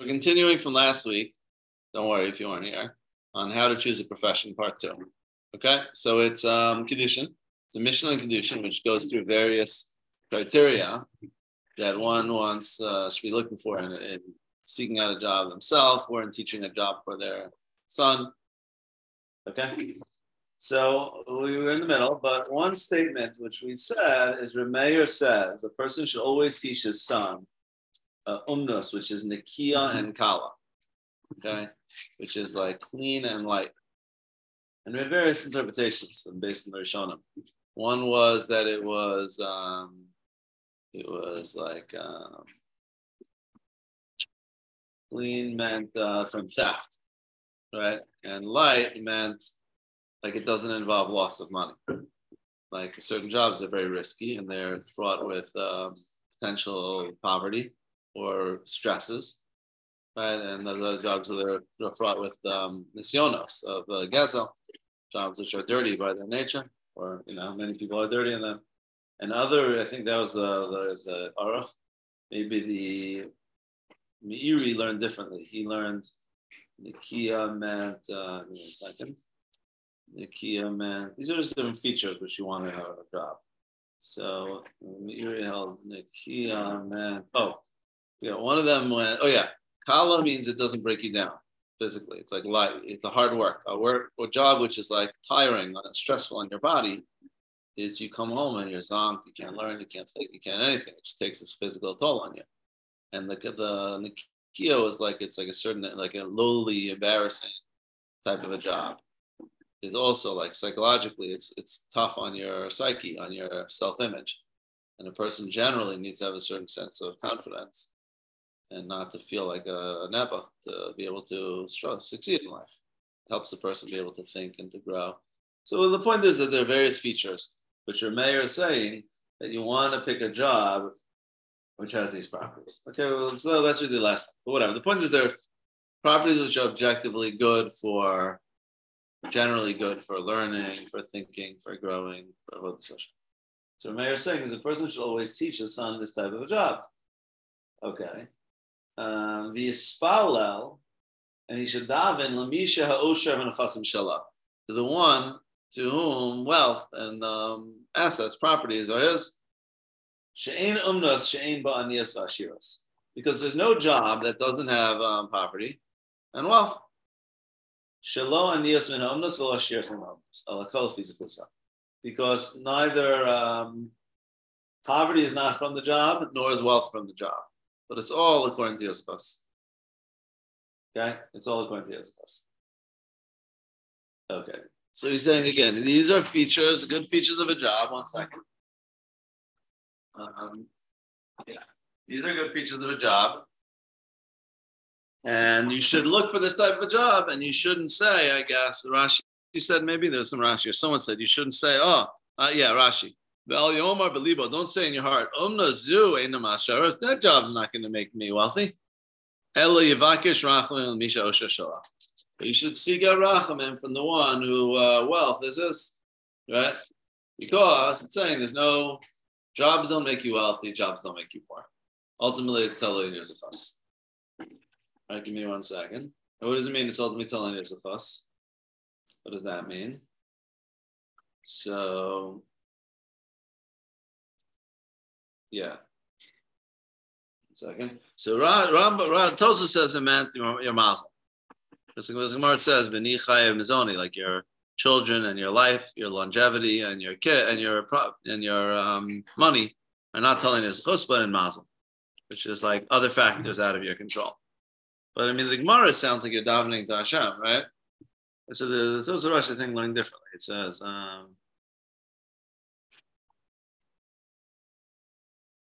we're continuing from last week. Don't worry if you weren't here on how to choose a profession, part two. Okay, so it's um, Kiddushin, the Mishnah and Kiddushin, which goes through various criteria that one wants uh, should be looking for in, in seeking out a job themselves or in teaching a job for their son. Okay, so we were in the middle, but one statement which we said is Remeir says a person should always teach his son uh, umnus, which is nikia and kala, okay, which is like clean and light. And there are various interpretations based on the Rishonim. One was that it was um, it was like um, clean meant uh, from theft, right? And light meant like it doesn't involve loss of money. Like certain jobs are very risky and they're fraught with um, potential poverty or stresses, right? And other jobs are they're fraught with um, nisyonos of uh, jobs which are dirty by their nature, or you know many people are dirty in them. And other, I think that was the the, the Aruch, maybe the Meiri learned differently. He learned Nikia meant, uh, a second. Nikia meant, these are just different features which you want to have a job. So Meiri held Nikia meant, oh, yeah, one of them went, oh yeah, Kala means it doesn't break you down physically. It's like light, it's a hard work. A work or job which is like tiring, stressful on your body, is you come home and you're zonked, you can't learn, you can't think, you can't anything. It just takes this physical toll on you. And the the Nikia is like it's like a certain like a lowly, embarrassing type of a job. It's also like psychologically, it's it's tough on your psyche, on your self-image. And a person generally needs to have a certain sense of confidence and not to feel like a, a to be able to succeed in life. It helps the person be able to think and to grow. So the point is that there are various features, which your mayor is saying that you want to pick a job which has these properties. Okay, well, so that's uh, really the last, but whatever. The point is there are properties which are objectively good for, generally good for learning, for thinking, for growing, for social. So Meir is saying is a person should always teach his son this type of a job. Okay v'yispalel, and he should daven lamisha ha'osher v'nechasim shala, to the one to whom wealth and um, assets, properties are his. She'ein umnos, she'ein ba'aniyas v'ashiras. Because there's no job that doesn't have um, poverty and wealth. Shelo aniyas min umnos v'lo min umnos. Alakol fizifusa. Because neither um, poverty is not from the job, nor is wealth from the job. But it's all according to Yosefus. Okay? It's all according to Yosefus. Okay. So he's saying again, these are features, good features of a job. One second. Um, yeah. These are good features of a job. And you should look for this type of a job, and you shouldn't say, I guess, Rashi He said maybe there's some Rashi, or someone said you shouldn't say, oh, uh, yeah, Rashi. Don't say in your heart, that job's not going to make me wealthy. You should seek out rachamim from the one who uh, wealth is this, right? Because it's saying there's no jobs don't make you wealthy, jobs don't make you poor. Ultimately, it's telling you a fuss. All right, give me one second. What does it mean? It's ultimately telling you a fuss. What does that mean? So yeah. Second. So Ram, Ram, Tosa says it meant your, your mazel. Because the Gemara says, "B'ni chayev mizoni," like your children and your life, your longevity, and your kid and your and your um, money are not telling us chusba and mazel, which is like other factors out of your control. But I mean, the Gemara sounds like you're davening to Hashem, right? so the Tosa Rosh, I think, learning differently. It says. Um,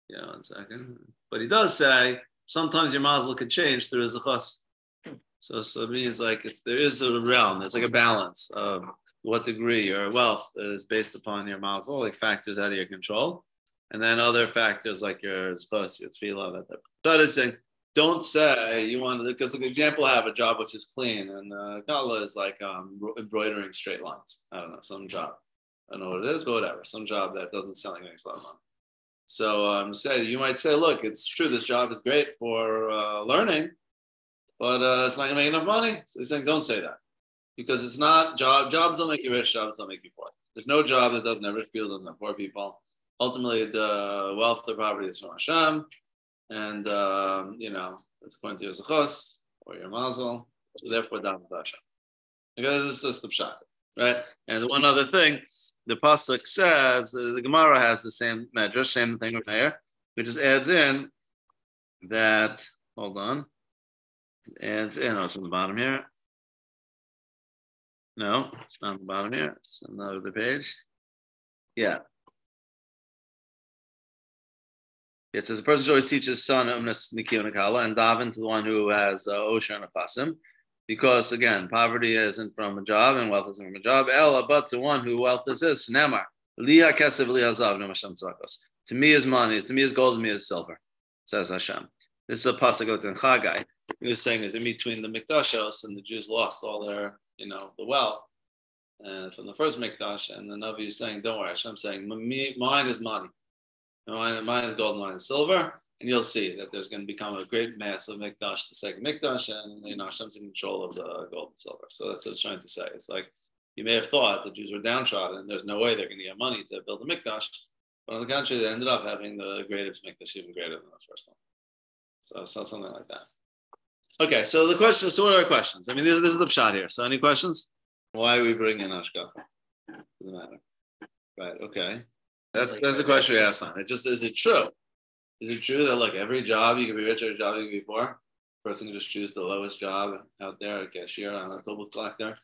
Yeah, one second. But he does say sometimes your mazel could change through his chas. So, so it means like it's there is a realm. There's like a balance of what degree your wealth is based upon your mazel, like factors out of your control, and then other factors like your chas, your tefillah. That so it's saying don't say you want to because the example I have a job which is clean and uh, kala is like um, embroidering straight lines. I don't know some job. I don't know what it is, but whatever. Some job that doesn't sound like makes a lot of money. So um, say you might say, look, it's true. This job is great for uh, learning, but uh, it's not going to make enough money. So he's saying, don't say that because it's not job. Jobs don't make you rich. Jobs don't make you poor. There's no job that doesn't have rich people, doesn't poor people. Ultimately, the wealth, the property is from Hashem, and um, you know that's according to your zechus or your mazel. So therefore, daven. Because this is the pshat, right? And one other thing, the pasuk says the Gemara has the same medrash, same thing over there, which just adds in that. Hold on. And you know, it's on the bottom here. No, it's not on the bottom here. It's another page. Yeah. It says the person should always teach his son Umnas Nikio Nikala and daven to the one who has uh, Osher and Apasim. Because again, poverty isn't from a job and wealth isn't from a job. Ella, but to one who wealth is his, Nemar. Liha Kesev Liha To me is money, to me is gold, to me is silver, says Hashem. This is a pasuk in Chagai. He was saying is in between the Mikdashos and the Jews lost all their, you know, the wealth uh, from the first Mikdash, and the Navi is saying, "Don't worry." Hashem saying, "Mine is money, mine, mine is gold, mine is silver." And you'll see that there's going to become a great mass of Mikdash, the second Mikdash, and you know Hashem's in control of the gold and silver. So that's what it's trying to say. It's like you may have thought the Jews were downtrodden, and there's no way they're going to get money to build a Mikdash, but on the contrary, they ended up having the greatest Mikdash, even greater than the first one. So, so something like that. Okay, so the question. So what are our questions? I mean, this, this is the shot here. So any questions? Why are we bringing Ashkafa? Doesn't matter. Right. Okay. That's that's the question we asked on. It just is it true? Is it true that like every job you can be rich, every job you can be poor? Person can just choose the lowest job out there, a cashier on a total collector.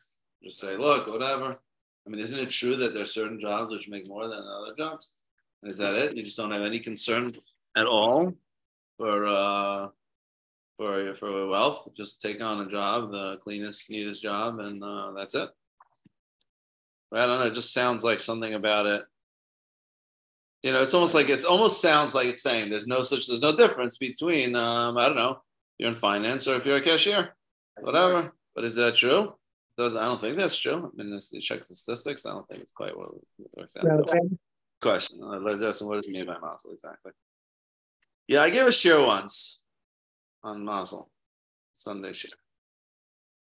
Just say, look, whatever. I mean, isn't it true that there are certain jobs which make more than other jobs? Is that it? You just don't have any concern at all for uh, for for wealth. Just take on a job, the cleanest, neatest job, and uh, that's it. I don't know. It just sounds like something about it. You know, it's almost like it's almost sounds like it's saying there's no such there's no difference between um, I don't know you're in finance or if you're a cashier, whatever. But is that true? Does I don't think that's true. I mean, you check the statistics. I don't think it's quite what it works out. Question. Uh, let's ask what does it mean by mazel exactly. Yeah, I gave a share once on mazel Sunday share.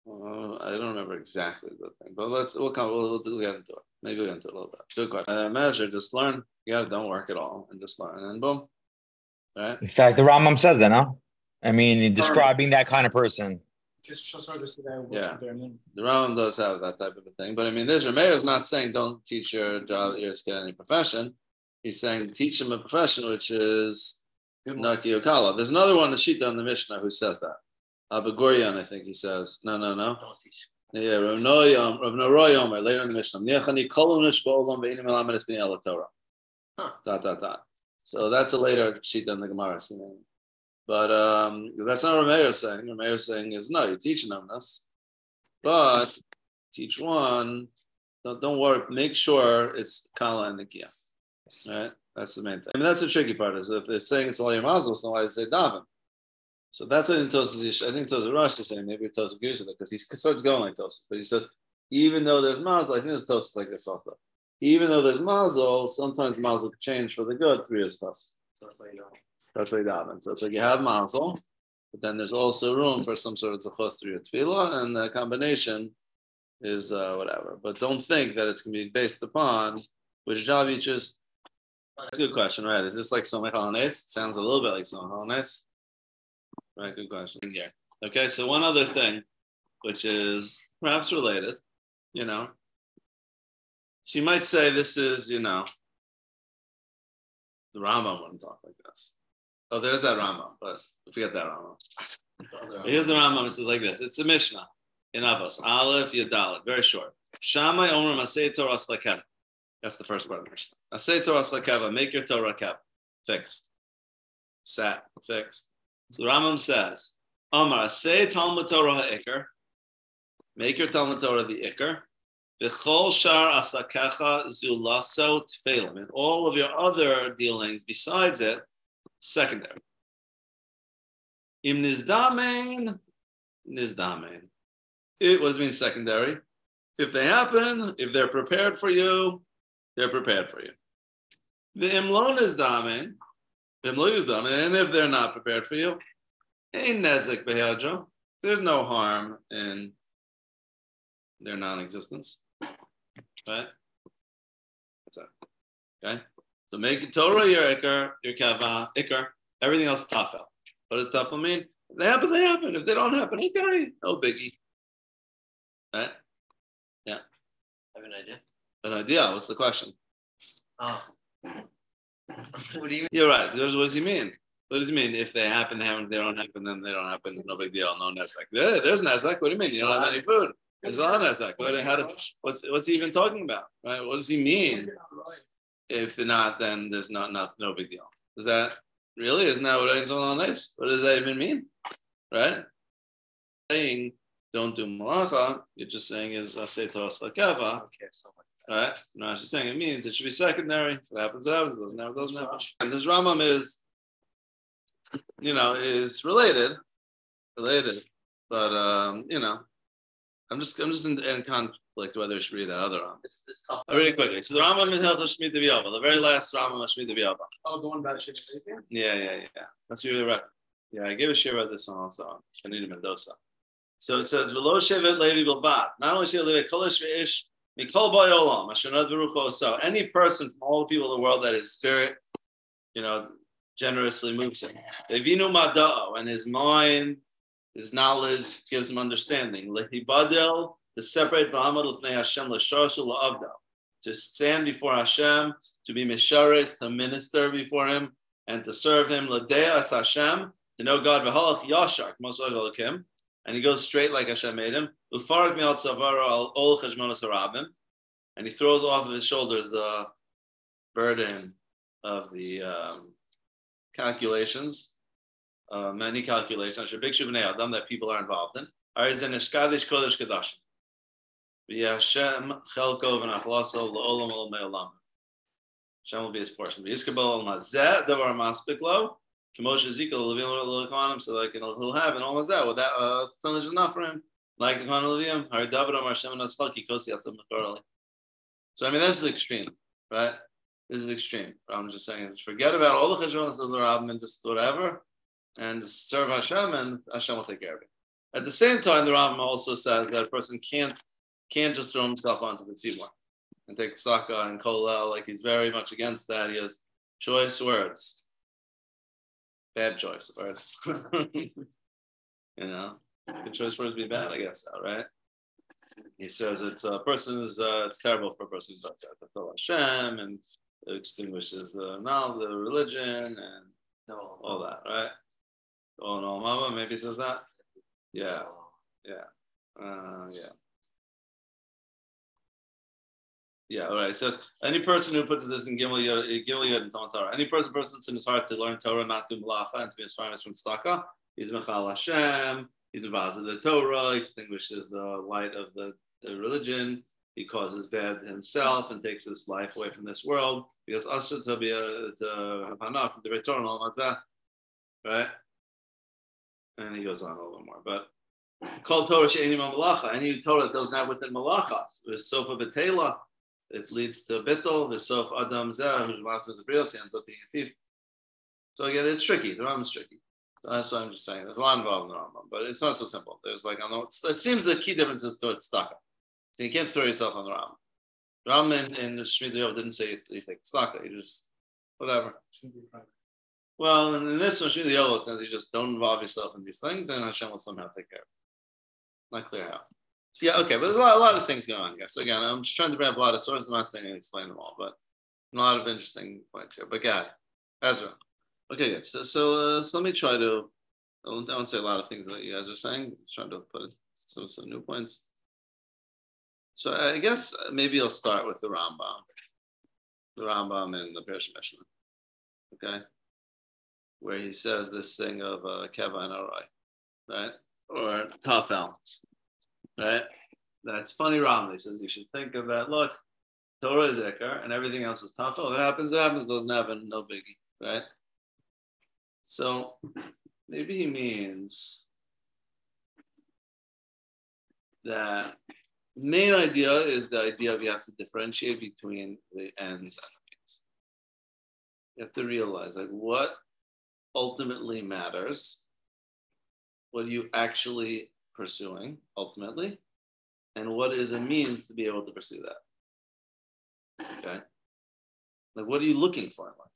Uh, I don't remember exactly the thing, but let's we'll come we'll, we'll get into it. Maybe we'll get into it a little bit. Good question. Uh, measure, just learn. You got to don't work at all and just learn, and boom. Right. In fact, the Rambam says that, no? I mean, describing that kind of person. Yeah, the Rambam does have that type of a thing, but I mean, this Rameir is not saying don't teach your job your get any profession. He's saying teach them a profession, which is Naki Okala. There's another one, the Shita in the Mishnah, who says that. Abba Gurion, I think he says. No, no, no. Yeah, Rav Nehorai Omer, later in the Mishnah. Niachani kolonish ba'olam ve'inim elamed esbini ala Torah. Dot, dot, dot. So that's a later sheet in the Gemara. But um, that's not what Rameir is saying. Rameir is saying is, no, you're teaching them this. But teach one, don't, don't worry, make sure it's Kala and Nikia. Right? That's the main thing. I mean, that's the tricky part is if it's saying it's all your mazel, so why do they say daven? So that's what in Tosas, I think Tosas Rosh is saying, maybe Tosas agrees with it because he starts going like Tosas. But he says, even though there's mazel, I think there's Tosas like this also. Even though there's mazel, sometimes mazel can change for the good three years plus. That's why you That's why you daven. So it's like you have mazel, but then there's also room for some sort of zechus through your tefillah, and the combination is uh, whatever. But don't think that it's going to be based upon which job you choose. That's a good question, right? Is this like Somech Halanes? Sounds a little bit like Somech Halanes. Right, good question. Yeah. Okay, so one other thing, which is perhaps related, you know. So you might say this is, you know, the Rambam wouldn't talk like this. Oh, there's that Rambam, but forget that Rambam. Here's the Rambam. It says like this. It's a Mishnah in Avos. Aleph Yadalit. Very short. Shamai Omer Masei Torah Slakev. That's the first part of the Mishnah. Masei Torah Slakeva. Make your Torah kev. Fixed. Sat. Fixed. So the Rambam says, Amar, say Talmud Torah ha'ikr, make your Talmud Torah the ikr, v'chol shar asakecha zulaso tfeilim, and all of your other dealings besides it, secondary. Im nizdamein, nizdamein. It, what does mean secondary? If they happen, if they're prepared for you, they're prepared for you. The imlon is damen, and if they're not prepared for you, ain't nezik behadra. there's no harm in their non-existence, right? That's it. Okay. So make it Torah your ikar, your kava, ikar. Everything else tafel. What does tafel mean? If they happen, they happen. If they don't happen, okay, no biggie. Right? Yeah. I have an idea. An idea. What's the question? Oh. What do you mean? You're right. What does he mean? What does he mean? If they happen, they happen. They don't happen, then they don't happen. No big deal. No nezek. There, there's nezek. What do you mean? You don't have any food. There's a lot of nezek. What, how do, what's what's he even talking about? Right? What does he mean? If not, then there's not, not no big deal. Is that really? Isn't that what it's all nice? What does that even mean? Right? Saying don't do malacha, you're just saying is I say to us. Okay, so. Right? No, she's saying it means it should be secondary. If it happens, it happens. It doesn't happen, it doesn't happen. And this Rambam is, you know, is related, related. But um, you know, I'm just I'm just in, in conflict whether I should read that other Rambam. This is tough. Oh, really quickly. So the Rambam in Hilchot Shmita the very last Rambam of Shmita V'Yova. Oh, the one about Shimon Yeah, yeah, yeah. That's really right. Yeah, I gave a share about this one also. Mendoza. So it says, "V'lo shevet Levi bilvad." Not only shevet Levi, kolish ve'ish Any person from all the people of the world that his spirit, you know, generously moves him. Mada'o, and his mind, his knowledge gives him understanding. To separate. To stand before Hashem, to be misharis, to minister before Him, and to serve Him. To know God Elokim, and he goes straight like Hashem made him. And he throws off of his shoulders the burden of the um, calculations, uh, many calculations, that people are involved in. Hashem will be his portion. V'yiskabel al mazeh davar maspik lo. Kemoshe Ezekiel Levim lo so like he'll have an. Well, that uh, tonnage is enough for him. Like the Kohen Levim, Hari David Amar Hashem Nasfaki Kosi Atam Mekorali. So I mean, this is extreme, right? This is extreme. I'm just saying, forget about all the cheshbonos of the rabbin and just whatever, and just serve Hashem, and Hashem will take care of it. At the same time, the Rambam also says that a person can't can't just throw himself onto the tzibur and take tzedakah and kolel. Like he's very much against that. He has choice words, bad choice of words. you know, good choice words be bad, I guess. All right. He says it's a person's, uh, it's terrible for a person who's like that. To Hashem and extinguishes the knowledge, the religion, and all that, right? Oh no, Mama maybe says that. Yeah, yeah, uh, yeah. Yeah, all right. Says any person who puts this in Gimel Yod and Torah, any person persons in his heart to learn Torah, not do malacha, and to be inspired from tzedakah, he's mechal Hashem, he's a of the Torah, extinguishes the light of the, the religion, he causes bad himself and takes his life away from this world because also to be a to have from the return all like that, right? And he goes on a little more, but called Torah she'eni malacha, any Torah that doesn't within malachas, with sofa betela, it leads to bittul, the sof adam zeh, who's of the brios, he ends up being a thief. So again, it's tricky. The Rambam is tricky. So that's what I'm just saying. There's a lot involved in the Rambam, but it's not so simple. There's like I know it seems the key difference is to tzedakah. So you can't throw yourself on the Rambam. The Rambam in, the Shmita Yov didn't say you, take tzedakah. You just whatever. Well, and in this one, it says you just don't involve yourself in these things, and Hashem will somehow take care of it. Not clear how. Yeah, okay, but there's a lot, a lot of things going on here. So again, I'm just trying to bring up a lot of sources. I'm not saying I explain them all, but a lot of interesting points here. But God, Ezra. Okay, good. So, so, uh, so let me try to. I won't, I won't say a lot of things that you guys are saying. Just trying to put some some new points. So I guess maybe I'll start with the Rambam, the Rambam and the Parish Mishnah, okay, where he says this thing of uh, Keva Arai, right, or Tafel, right? That's funny. He says you should think of that. Look, Torah is Ekar, and everything else is Tafel. If it happens, it happens. It doesn't happen, no biggie, right? So maybe he means that main idea is the idea of you have to differentiate between the ends and the means. You have to realize like what ultimately matters what you actually pursuing ultimately, and what is a means to be able to pursue that. Okay. Like, what are you looking for in life?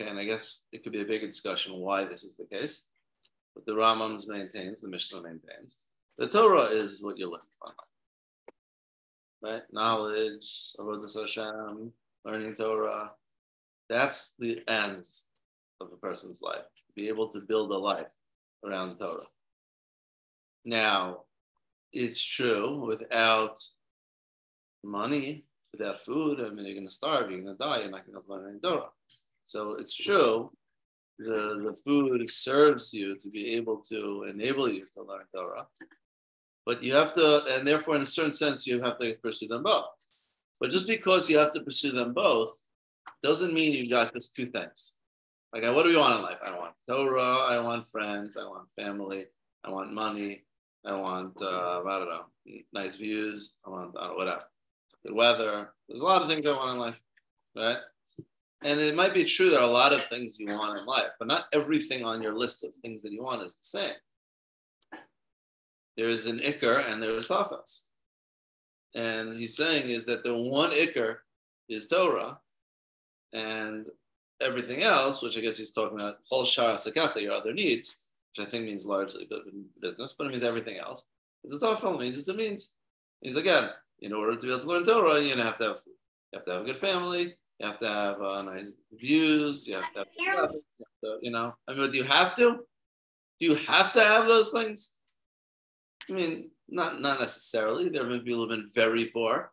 Okay, and I guess it could be a big discussion why this is the case. But the Rambam maintains, the Mishnah maintains, the Torah is what you're looking for in life. Right? Knowledge, Avodah Hashem, learning Torah. That's the ends of a person's life. Be able to build a life around Torah. Now, it's true without money, without food, I mean, you're going to starve, you're going to die, you're not going to learn any Torah. So it's true, the, the food serves you to be able to enable you to learn Torah. But you have to, and therefore, in a certain sense, you have to pursue them both. But just because you have to pursue them both doesn't mean you got just two things. Like, what do we want in life? I want Torah, I want friends, I want family, I want money, I want, uh, I don't know, nice views, I want uh, whatever, good weather. There's a lot of things I want in life, right? And it might be true there are a lot of things you want in life, but not everything on your list of things that you want is the same. There is an ikr and there is tafas. And he's saying is that the one ikr is Torah, and everything else, which I guess he's talking about, chol shara your other needs, which I think means largely business, but it means everything else. It's a tafel, means it's a means. Means again, in order to be able to learn Torah, you have to have food. You have to have a good family. You have to have uh, nice views. You have to have, you, have to, you know. I mean, do you have to? Do you have to have those things? I mean, not not necessarily. There have been people who've been very poor,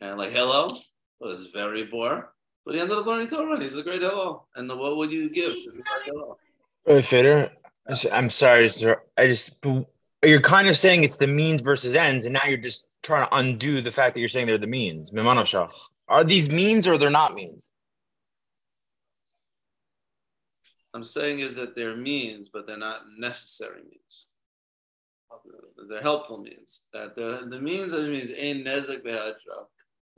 and like Hillel was very poor, but he ended up learning Torah. And he's a great Hillel. And what would you give to Hillel? Hey, Fitter, I'm sorry. I just you're kind of saying it's the means versus ends, and now you're just trying to undo the fact that you're saying they're the means. Are these means or they're not means? I'm saying is that they're means, but they're not necessary means. They're helpful means. That the, the means of means ain behadra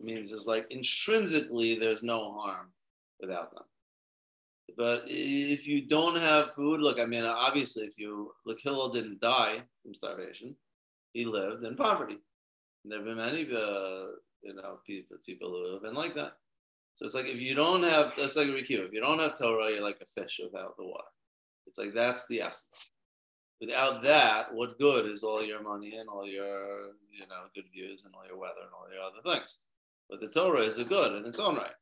means is like intrinsically there's no harm without them. But if you don't have food, look, I mean, obviously, if you look, Hillel didn't die from starvation; he lived in poverty. There have been many uh, you know, people, people who have been like that. So it's like if you don't have, that's like a Rikiv. If you don't have Torah, you're like a fish without the water. It's like that's the essence. Without that, what good is all your money and all your, you know, good views and all your weather and all your other things? But the Torah is a good in its own right.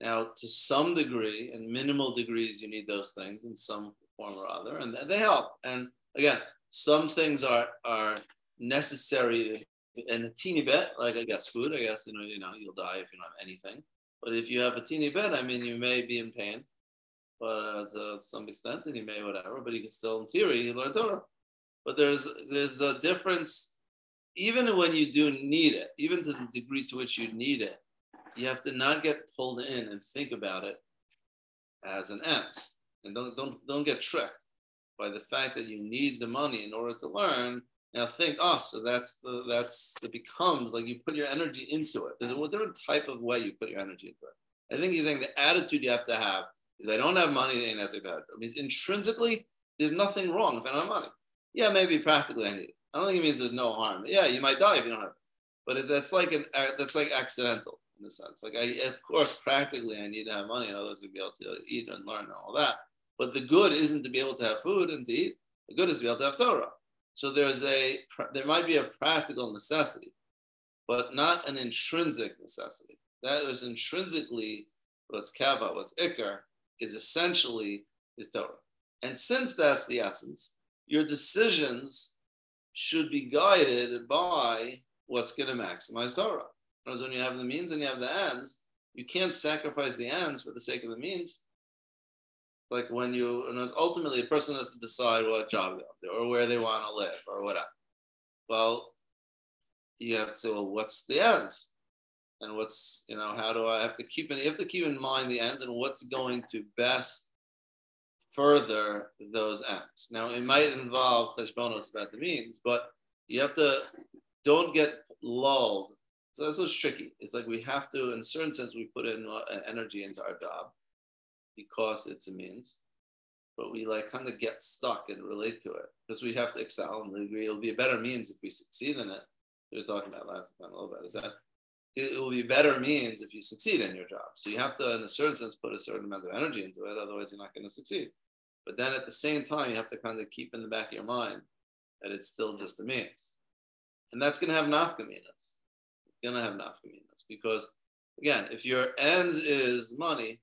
Now, to some degree, and minimal degrees, you need those things in some form or other, and they help. And again, some things are are necessary and a teeny bit, like I guess food, I guess you know, you know, you'll die if you don't have anything. But if you have a teeny bit, I mean, you may be in pain, but uh, to some extent, and you may whatever. But you can still, in theory, learn Torah. But there's there's a difference, even when you do need it, even to the degree to which you need it, you have to not get pulled in and think about it as an ends, and don't don't don't get tricked by the fact that you need the money in order to learn now think, oh, so that's the that's it becomes like you put your energy into it. There's a different type of way you put your energy into it. I think he's saying the attitude you have to have is I don't have money, they ain't as bad. It means intrinsically, there's nothing wrong if I don't have money. Yeah, maybe practically I need it. I don't think it means there's no harm. Yeah, you might die if you don't have it. But that's like an that's like accidental in a sense. Like I, of course, practically I need to have money in order to be able to eat and learn and all that. But the good isn't to be able to have food and to eat. The good is to be able to have Torah. So there's a there might be a practical necessity, but not an intrinsic necessity. That is intrinsically what's kava, what's ikar, is essentially is Torah. And since that's the essence, your decisions should be guided by what's going to maximize Torah. Because when you have the means and you have the ends, you can't sacrifice the ends for the sake of the means like when you and ultimately a person has to decide what job they want or where they want to live or whatever. Well, you have to well, what's the ends? And what's, you know, how do I have to keep in you have to keep in mind the ends and what's going to best further those ends. Now it might involve cheshbonos about the means, but you have to don't get lulled. So that's what's tricky. It's like we have to, in a certain sense, we put in energy into our job because it's a means. but we like kind of get stuck and relate to it because we have to excel and agree it'll be a better means if we succeed in it. We were talking about last time a little bit. Is that it will be better means if you succeed in your job. So you have to, in a certain sense, put a certain amount of energy into it. Otherwise, you're not going to succeed. But then at the same time, you have to kind of keep in the back of your mind that it's still just a means. And that's going to have nafkaminas. To have nafkaminas because, again, if your ends is money,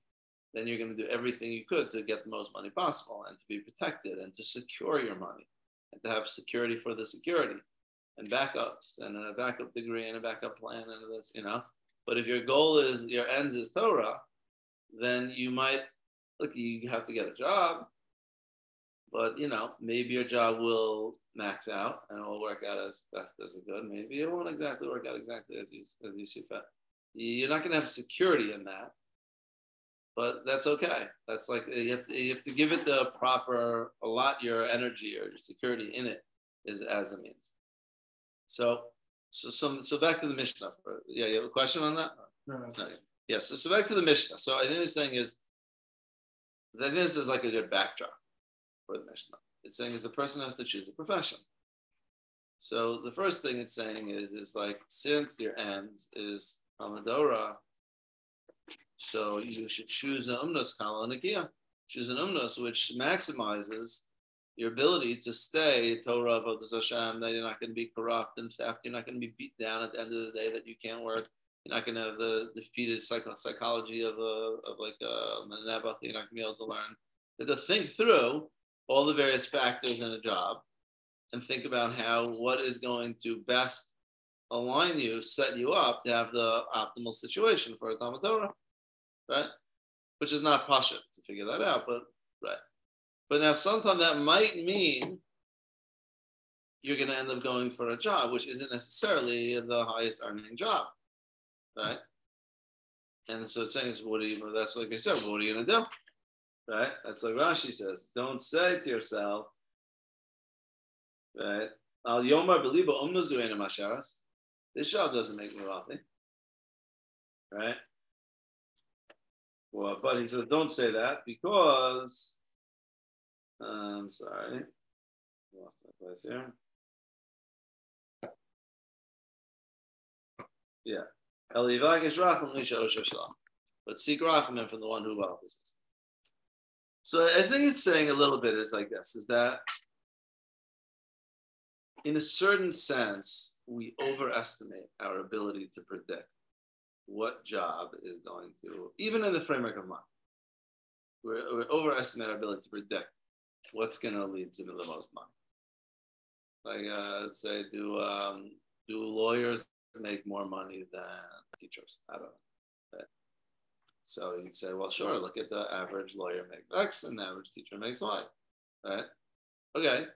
then you're to do everything you could to get the most money possible and to be protected and to secure your money and to have security for the security and backups and a backup degree and a backup plan and this, you know. But if your goal is your ends is Torah, then you might look. You have to get a job, but you know maybe your job will max out and it will work out as best as it could. Maybe it won't exactly work out exactly as you as you see fit. You're not going to have security in that, but that's okay. That's like you have, to, you have to give it the proper allot your energy or your security in it is as a means. So, so, so, so back to the Mishnah. Yeah, you have a question on that? No, no. No, yeah, so, so back to the Mishnah. So I think it's saying is, I think this is like a good backdrop for the Mishnah. It's saying is the person has to choose a profession. So the first thing it's saying is, is like, since your ends is Amadora, so you should choose an umnus kala nakia. Choose an umnus which maximizes your ability to stay Torah of Hashem, that you're not going to be corrupt and theft, you're not going to be beat down at the end of the day, that you can't work, you're not going to have the defeated psycho- psychology of a of like a Nebuch, you're not going to be able to learn. But to think through all the various factors in a job and think about how what is going to best align you, set you up to have the optimal situation for a Talmud Torah, right? Which is not pasha to figure that out, but right. But now sometimes that might mean you're going to end up going for a job, which isn't necessarily the highest earning job, right? And so it's saying what are you? That's like I said, what are you going to do? Right? That's like Rashi says. Don't say to yourself, right? Al yomar beliba umnazuena masharas. This job doesn't make me wealthy, right? Well, but he says, don't say that because I'm sorry. Lost my place here. Yeah. But seek rachamim from the one who wealthy So I think it's saying a little bit is like this: is that in a certain sense we overestimate our ability to predict what job is going to, even in the framework of mind, we overestimate our ability to predict what's going to lead to the most money. Like, uh, say, do um, do lawyers make more money than teachers? I don't know. So you'd say, well, sure. Look at the average lawyer makes X, and the average teacher makes Y. Right? Okay.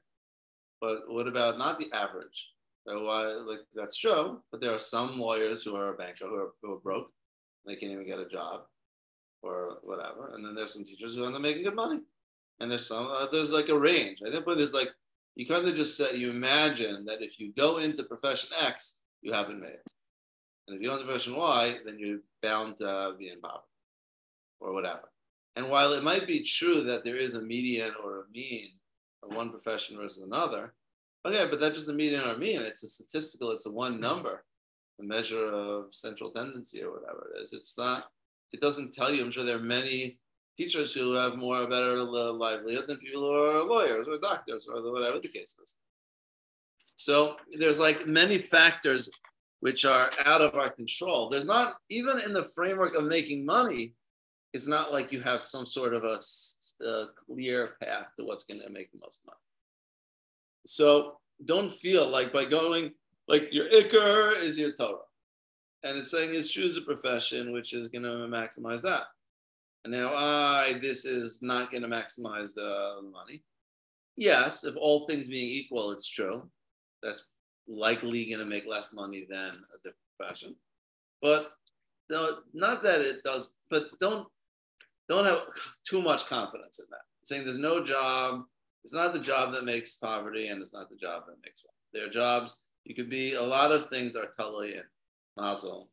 But what about not the average? So why, like that's true, but there are some lawyers who are bankrupt, who are, who are broke, they can't even get a job, or whatever. And then there's some teachers who end up making good money and there's some uh, there's like a range. I think, but there's like you kind of just said you imagine that if you go into profession X, you haven't made it, and if you go into profession Y, then you're bound to be in poverty or whatever. And while it might be true that there is a median or a mean of one profession versus another, okay, but that's just a median or a mean. It's a statistical. It's a one mm-hmm. number, a measure of central tendency or whatever it is. It's not. It doesn't tell you. I'm sure there are many teachers who have more better livelihood than people who are lawyers or doctors or whatever the case is. So there's like many factors which are out of our control. There's not even in the framework of making money. It's not like you have some sort of a, a clear path to what's going to make the most money. So don't feel like by going like your ikr is your Torah, and it's saying is choose a profession which is going to maximize that. And now, I this is not going to maximize the money. Yes, if all things being equal, it's true. That's likely going to make less money than a different profession. But no, not that it does. But don't don't have too much confidence in that. Saying there's no job. It's not the job that makes poverty, and it's not the job that makes wealth. There are jobs. You could be a lot of things are totally in mazel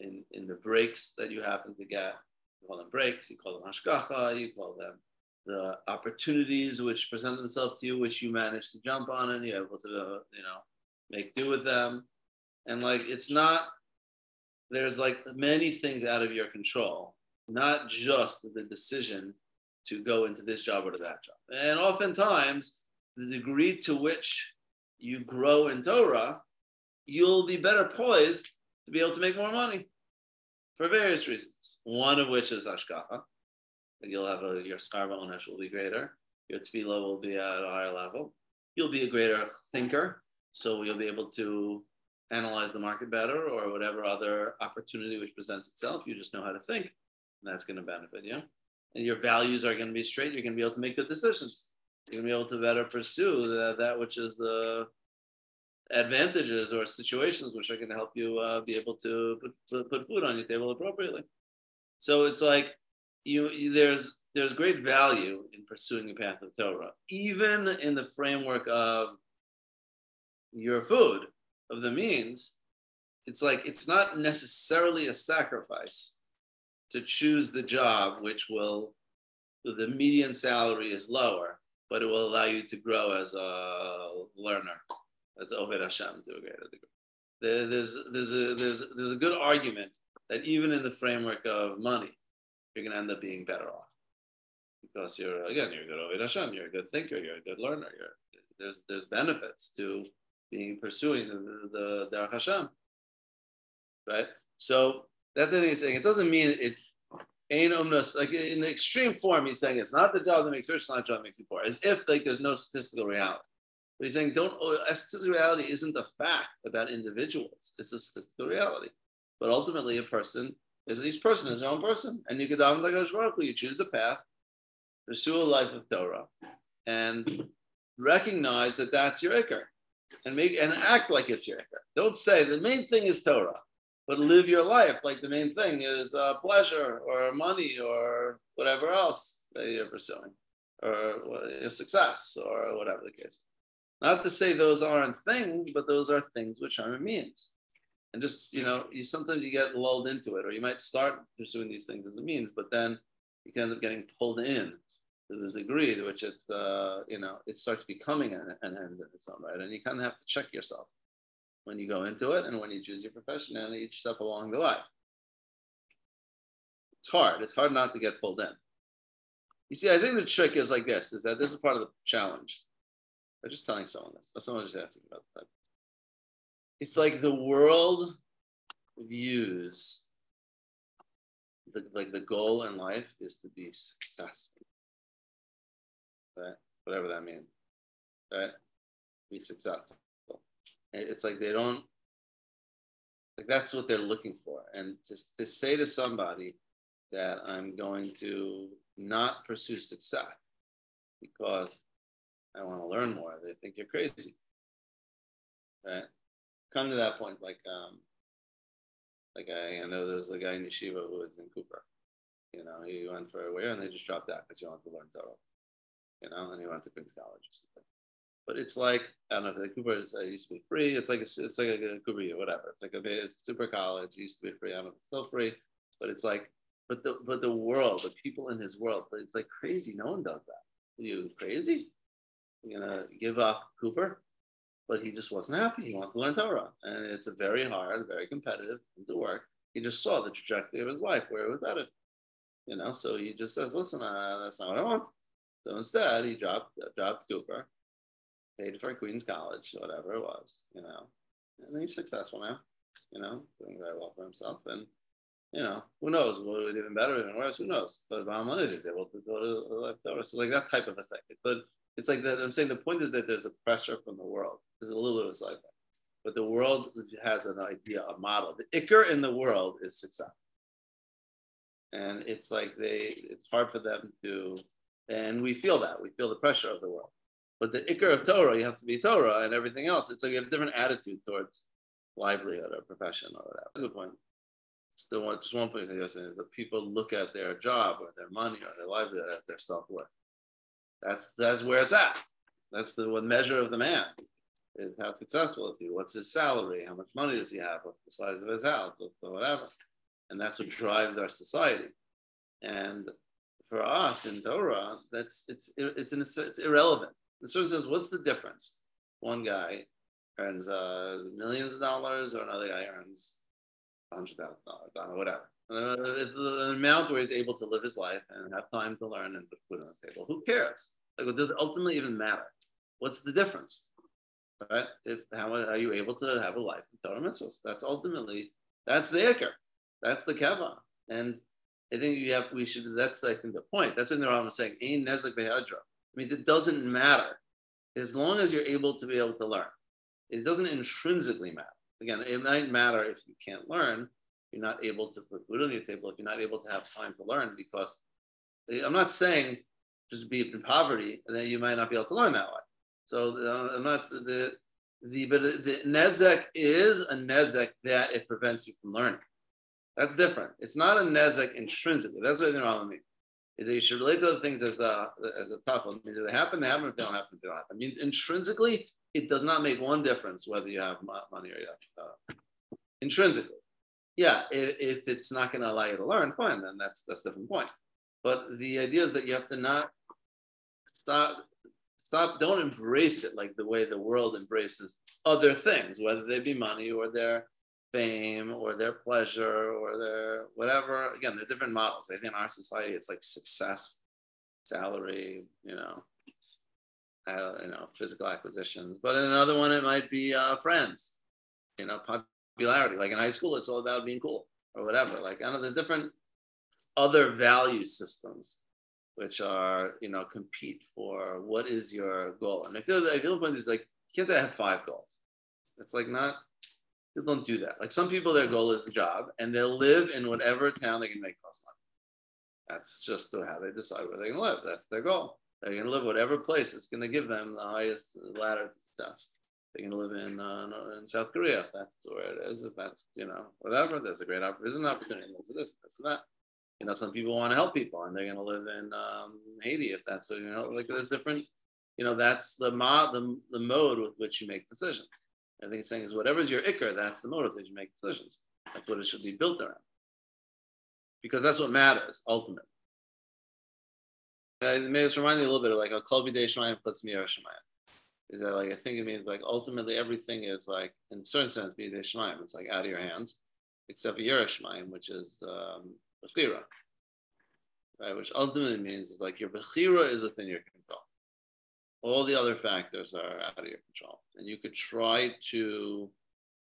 in in the breaks that you happen to get you call them breaks, you call them hashgacha, you call them the opportunities which present themselves to you, which you manage to jump on and you're able to, you know, make do with them. And like, it's not, there's like many things out of your control, not just the decision to go into this job or to that job. And oftentimes, the degree to which you grow in Torah, you'll be better poised to be able to make more money for various reasons. One of which is Ashkafa. You'll have a, your Skarva Onesh will be greater. Your Tefillah will be at a higher level. You'll be a greater thinker. So you'll be able to analyze the market better or whatever other opportunity which presents itself. You just know how to think. And that's going to benefit you. And your values are going to be straight. You're going to be able to make good decisions. You're going to be able to better pursue that, which is the advantages or situations which are going to help you uh, be able to put, to put food on your table appropriately. So it's like you there's there's great value in pursuing the path of Torah, even in the framework of your food, of the means. It's like it's not necessarily a sacrifice to choose the job which will the median salary is lower, but it will allow you to grow as a learner that's Oved Hashem to a greater degree. There, there's, there's, a, there's, there's a good argument that even in the framework of money, you're going to end up being better off. Because you're, again, you're a good Oved Hashem, you're a good thinker, you're a good learner. There's, there's benefits to being pursuing the, the, the Hashem. Right? So that's the thing he's saying. It doesn't mean it ain't umnus, like in the extreme form, he's saying it's not the job that makes rich, it's not the job that makes you poor, as if like there's no statistical reality. But he's saying, don't, oh, statistical reality isn't a fact about individuals. It's a statistical reality. But ultimately, a person is each person is their own person. And you could you choose the path, pursue a life of Torah, and recognize that that's your ikr. And make and act like it's your ikr. Don't say the main thing is Torah, but live your life like the main thing is uh, pleasure or money or whatever else that you're pursuing, or success or whatever the case. Not to say those aren't things, but those are things which are means. And just, you know, you sometimes you get lulled into it, or you might start pursuing these things as a means, but then you can end up getting pulled in to the degree to which it, uh, you know, it starts becoming an, an end in its own right. And you kind of have to check yourself when you go into it and when you choose your profession and each step along the way. It's hard. It's hard not to get pulled in. You see, I think the trick is like this: is that this is part of the challenge. I was just telling someone this, but someone just asked me about that. It's like the world views the, like the goal in life is to be successful. Right? Whatever that means. Right? Be successful. It's like they don't like that's what they're looking for. And to, to say to somebody that I'm going to not pursue success because I want to learn more. They think you're crazy. Right? Come to that point, like um, like I, I know there's a guy in yeshiva who was in Cooper. You know, he went for a year and they just dropped out because he wanted to learn Torah. You know, and he went to Queens College. But it's like I don't know if the Cooper is, uh, used to be free. It's like a, it's like a, a Cooper or whatever. It's like a it's super college. Used to be free. I don't know if it's still free, but it's like but the but the world, the people in his world, but it's like crazy. No one does that. Are you crazy? You're gonna give up Cooper, but he just wasn't happy. He wanted to learn Torah, and it's a very hard, very competitive thing to work. He just saw the trajectory of his life where it was headed, you know. So he just says, "Listen, uh, that's not what I want." So instead, he dropped dropped Cooper, paid for Queens College, whatever it was, you know, and he's successful now, you know, doing very well for himself, and you know, who knows? Will it even better, even worse? Who knows? But bottom line is, able to go to Torah. So like that type of a thing. But it's like that. I'm saying the point is that there's a pressure from the world. There's a little bit of like that. But the world has an idea, a model. The ikr in the world is success. And it's like they, it's hard for them to, and we feel that. We feel the pressure of the world. But the ikr of Torah, you have to be Torah and everything else. It's like you have a different attitude towards livelihood or profession or whatever. That's a good point. Still, one, just one point I is that people look at their job or their money or their livelihood at their self worth. That's that's where it's at. That's the one measure of the man. Is how successful is he? What's his salary? How much money does he have? What's the size of his house? Whatever. And that's what drives our society. And for us in Torah, that's it's it's in a, it's irrelevant. A certain sense, what's the difference? One guy earns uh, millions of dollars, or another guy earns hundred thousand dollars, I don't know, whatever. Uh, the amount where he's able to live his life and have time to learn and put food on the table. Who cares? Like, does it ultimately even matter? What's the difference? Right? If how are you able to have a life in Torah mitzvahs? That's ultimately that's the ikr. That's the keva. And I think you have we should that's I think the point. That's what the Rambam is saying. Ain nezek behadra. Means it doesn't matter as long as you're able to be able to learn. It doesn't intrinsically matter. Again, it might matter if you can't learn, you're not able to put food on your table, if you're not able to have time to learn, because I'm not saying just be in poverty, and then you might not be able to learn that way. So uh, I'm not the the but the nezek is a nezek that it prevents you from learning. That's different. It's not a nezek intrinsically. That's what wrong with me. You should relate to other things as a as a tough one. If they happen, they happen. If they don't happen, they don't happen. I mean, intrinsically, it does not make one difference whether you have money or you have uh, intrinsically. Yeah, if, if it's not going to allow you to learn, fine. Then that's that's a different point. But the idea is that you have to not stop stop don't embrace it like the way the world embraces other things whether they be money or their fame or their pleasure or their whatever. Again they're different models. I think in our society it's like success salary you know uh, you know physical acquisitions. But in another one it might be uh, friends you know popularity. Like in high school it's all about being cool or whatever. Like i know there's different other value systems which are you know compete for what is your goal. And I feel I feel the point is like you can't say I have five goals. It's like not people don't do that. Like some people, their goal is a job, and they'll live in whatever town they can make most money. That's just how they decide where they're going to live. That's their goal. They're going to live whatever place is going to give them the highest ladder to success. They're going to live in uh, in South Korea if that's where it is. If that's you know whatever, there's a great opportunity. There's an opportunity. There's this, and that you know, some people want to help people and they're going to live in um, Haiti if that's what, you know, like there's different, you know, that's the, mod, the, the mode with which you make decisions. I think it's saying is whatever's your ikar, that's the motive that you make decisions. That's what it should be built around. Because that's what matters ultimately. It may just remind me a little bit of like a Kolbi De Shemayim puts me Shemayim. Is that like I think it means like ultimately everything is like in a certain sense be Shemayim. It's like out of your hands, except for yiras Shamayim, which is um, bechira, right? Which ultimately means is like your bechira is within your control. All the other factors are out of your control, and you could try to,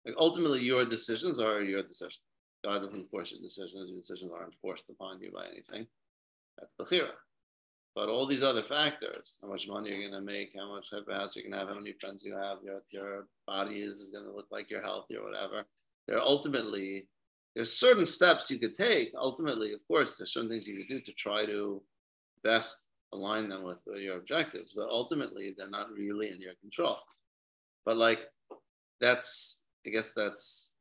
like, ultimately your decisions are your decisions. God doesn't force your decisions; your decisions aren't forced upon you by anything. That's bechira. But all these other factors, how much money you're going to make, how much type of house you're going to have, how many friends you have, your, your body is, is going to look like you're healthy or whatever, they're ultimately there's certain steps you could take. Ultimately, of course, there's certain things you could do to try to best align them with uh, your objectives, but ultimately, they're not really in your control. But like, that's I guess that's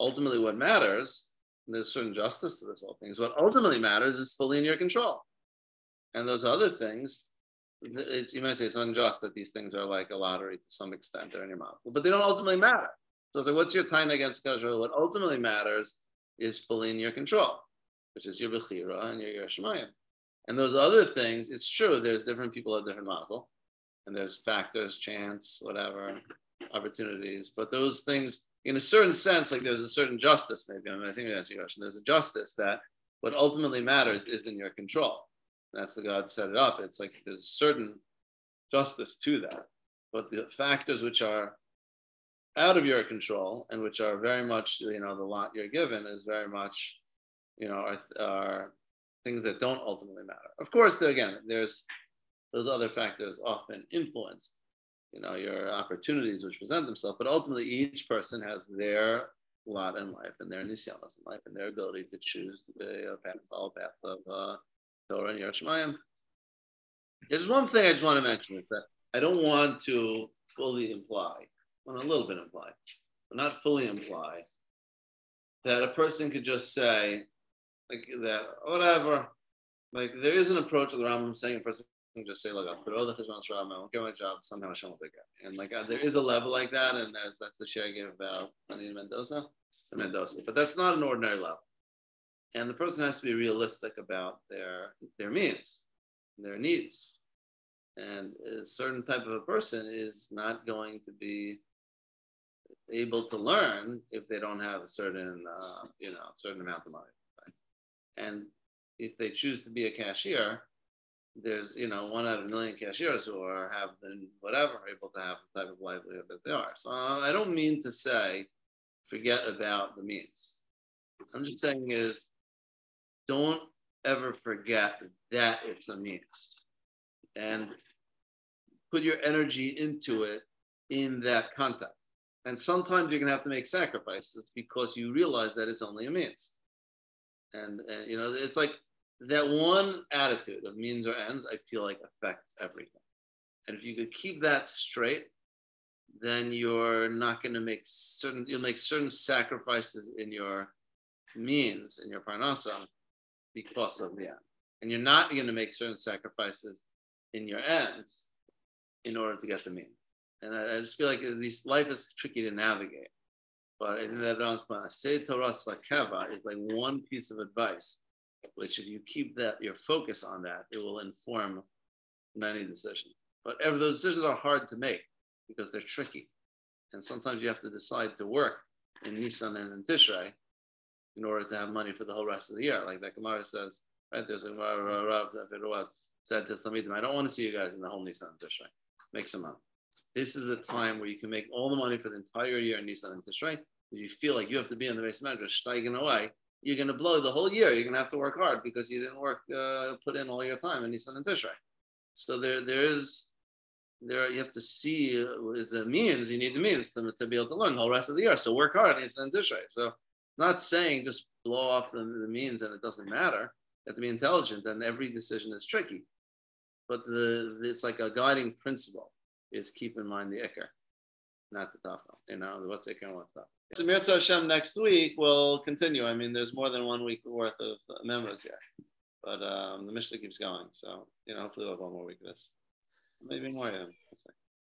ultimately what matters. And there's certain justice to this whole thing. Is what ultimately matters is fully in your control. And those other things, you might say it's unjust that these things are like a lottery to some extent, they're in your mouth, but they don't ultimately matter. So what's your time against Kosher? What ultimately matters is fully in your control, which is your Bechira and your yiras Shamayim. And those other things, it's true, there's different people at different model, and there's factors, chance, whatever, opportunities. But those things, in a certain sense, like there's a certain justice, maybe. I, mean, I think that's your question. There's a justice that what ultimately matters is in your control. That's the God set it up. It's like there's certain justice to that. But the factors which are out of your control and which are very much, you know, the lot you're given is very much, you know, are, are things that don't ultimately matter. Of course, again, there's those other factors often influence, you know, your opportunities which present themselves, but ultimately each person has their lot in life and their nisyanas in life and their ability to choose the path, follow path of uh, Torah and yiras Shamayim. There's one thing I just want to mention is that I don't want to fully imply well, a little bit imply, but not fully imply, that a person could just say, like that, whatever. Like there is an approach to the Rambam saying a person can just say, look, I'll put all the cheshbon I won't get my job, somehow Hashem will take it. And like uh, there is a level like that, and that's that's the shiur I gave about Anita Mendoza, Mendoza. But that's not an ordinary level. and the person has to be realistic about their their means, their needs. And a certain type of a person is not going to be able to learn if they don't have a certain, uh, you know, certain amount of money. And if they choose to be a cashier, there's, you know, one out of a million cashiers who are have been whatever able to have the type of livelihood that they are. So uh, I don't mean to say forget about the means. I'm just saying is don't ever forget that it's a means and put your energy into it in that context. And sometimes you're to have to make sacrifices because you realize that it's only a means. And, and you know, it's like that one attitude of means or ends, I feel like affects everything. And if you could keep that straight, then you're not going to make certain, you'll make certain sacrifices in your means, in your parnasa, because of the end. And you're not going to make certain sacrifices in your ends in order to get the mean. And I, I just feel like this life is tricky to navigate. But in that say Torah Keva is like one piece of advice, which if you keep that your focus on that, it will inform many decisions. But ever those decisions are hard to make because they're tricky. And sometimes you have to decide to work in Nissan and in Tishrei in order to have money for the whole rest of the year. Like that Gemara says, right? There's a Talmidim, I don't want to see you guys in the whole Nissan and Tishrei. Make some money. This is the time where you can make all the money for the entire year in Nissan and Tishrei. If you feel like you have to be on the beis medrash, steigen away, you're going to blow the whole year. You're going to have to work hard because you didn't work, uh, put in all your time in Nissan and Tishrei. So there, there is, there you have to see uh, the means. You need the means to, to be able to learn the whole rest of the year. So work hard in Nissan and Tishrei. So not saying just blow off the, the means and it doesn't matter. You have to be intelligent, and every decision is tricky. But the, it's like a guiding principle is keep in mind the ikar, not the tafel. You know, what's ikar and what's tafel. So Mirza Hashem next week will continue. I mean, there's more than one week worth of members here, but um, the Mishnah keeps going. So, you know, hopefully we'll have one more week of this. Maybe more, yeah.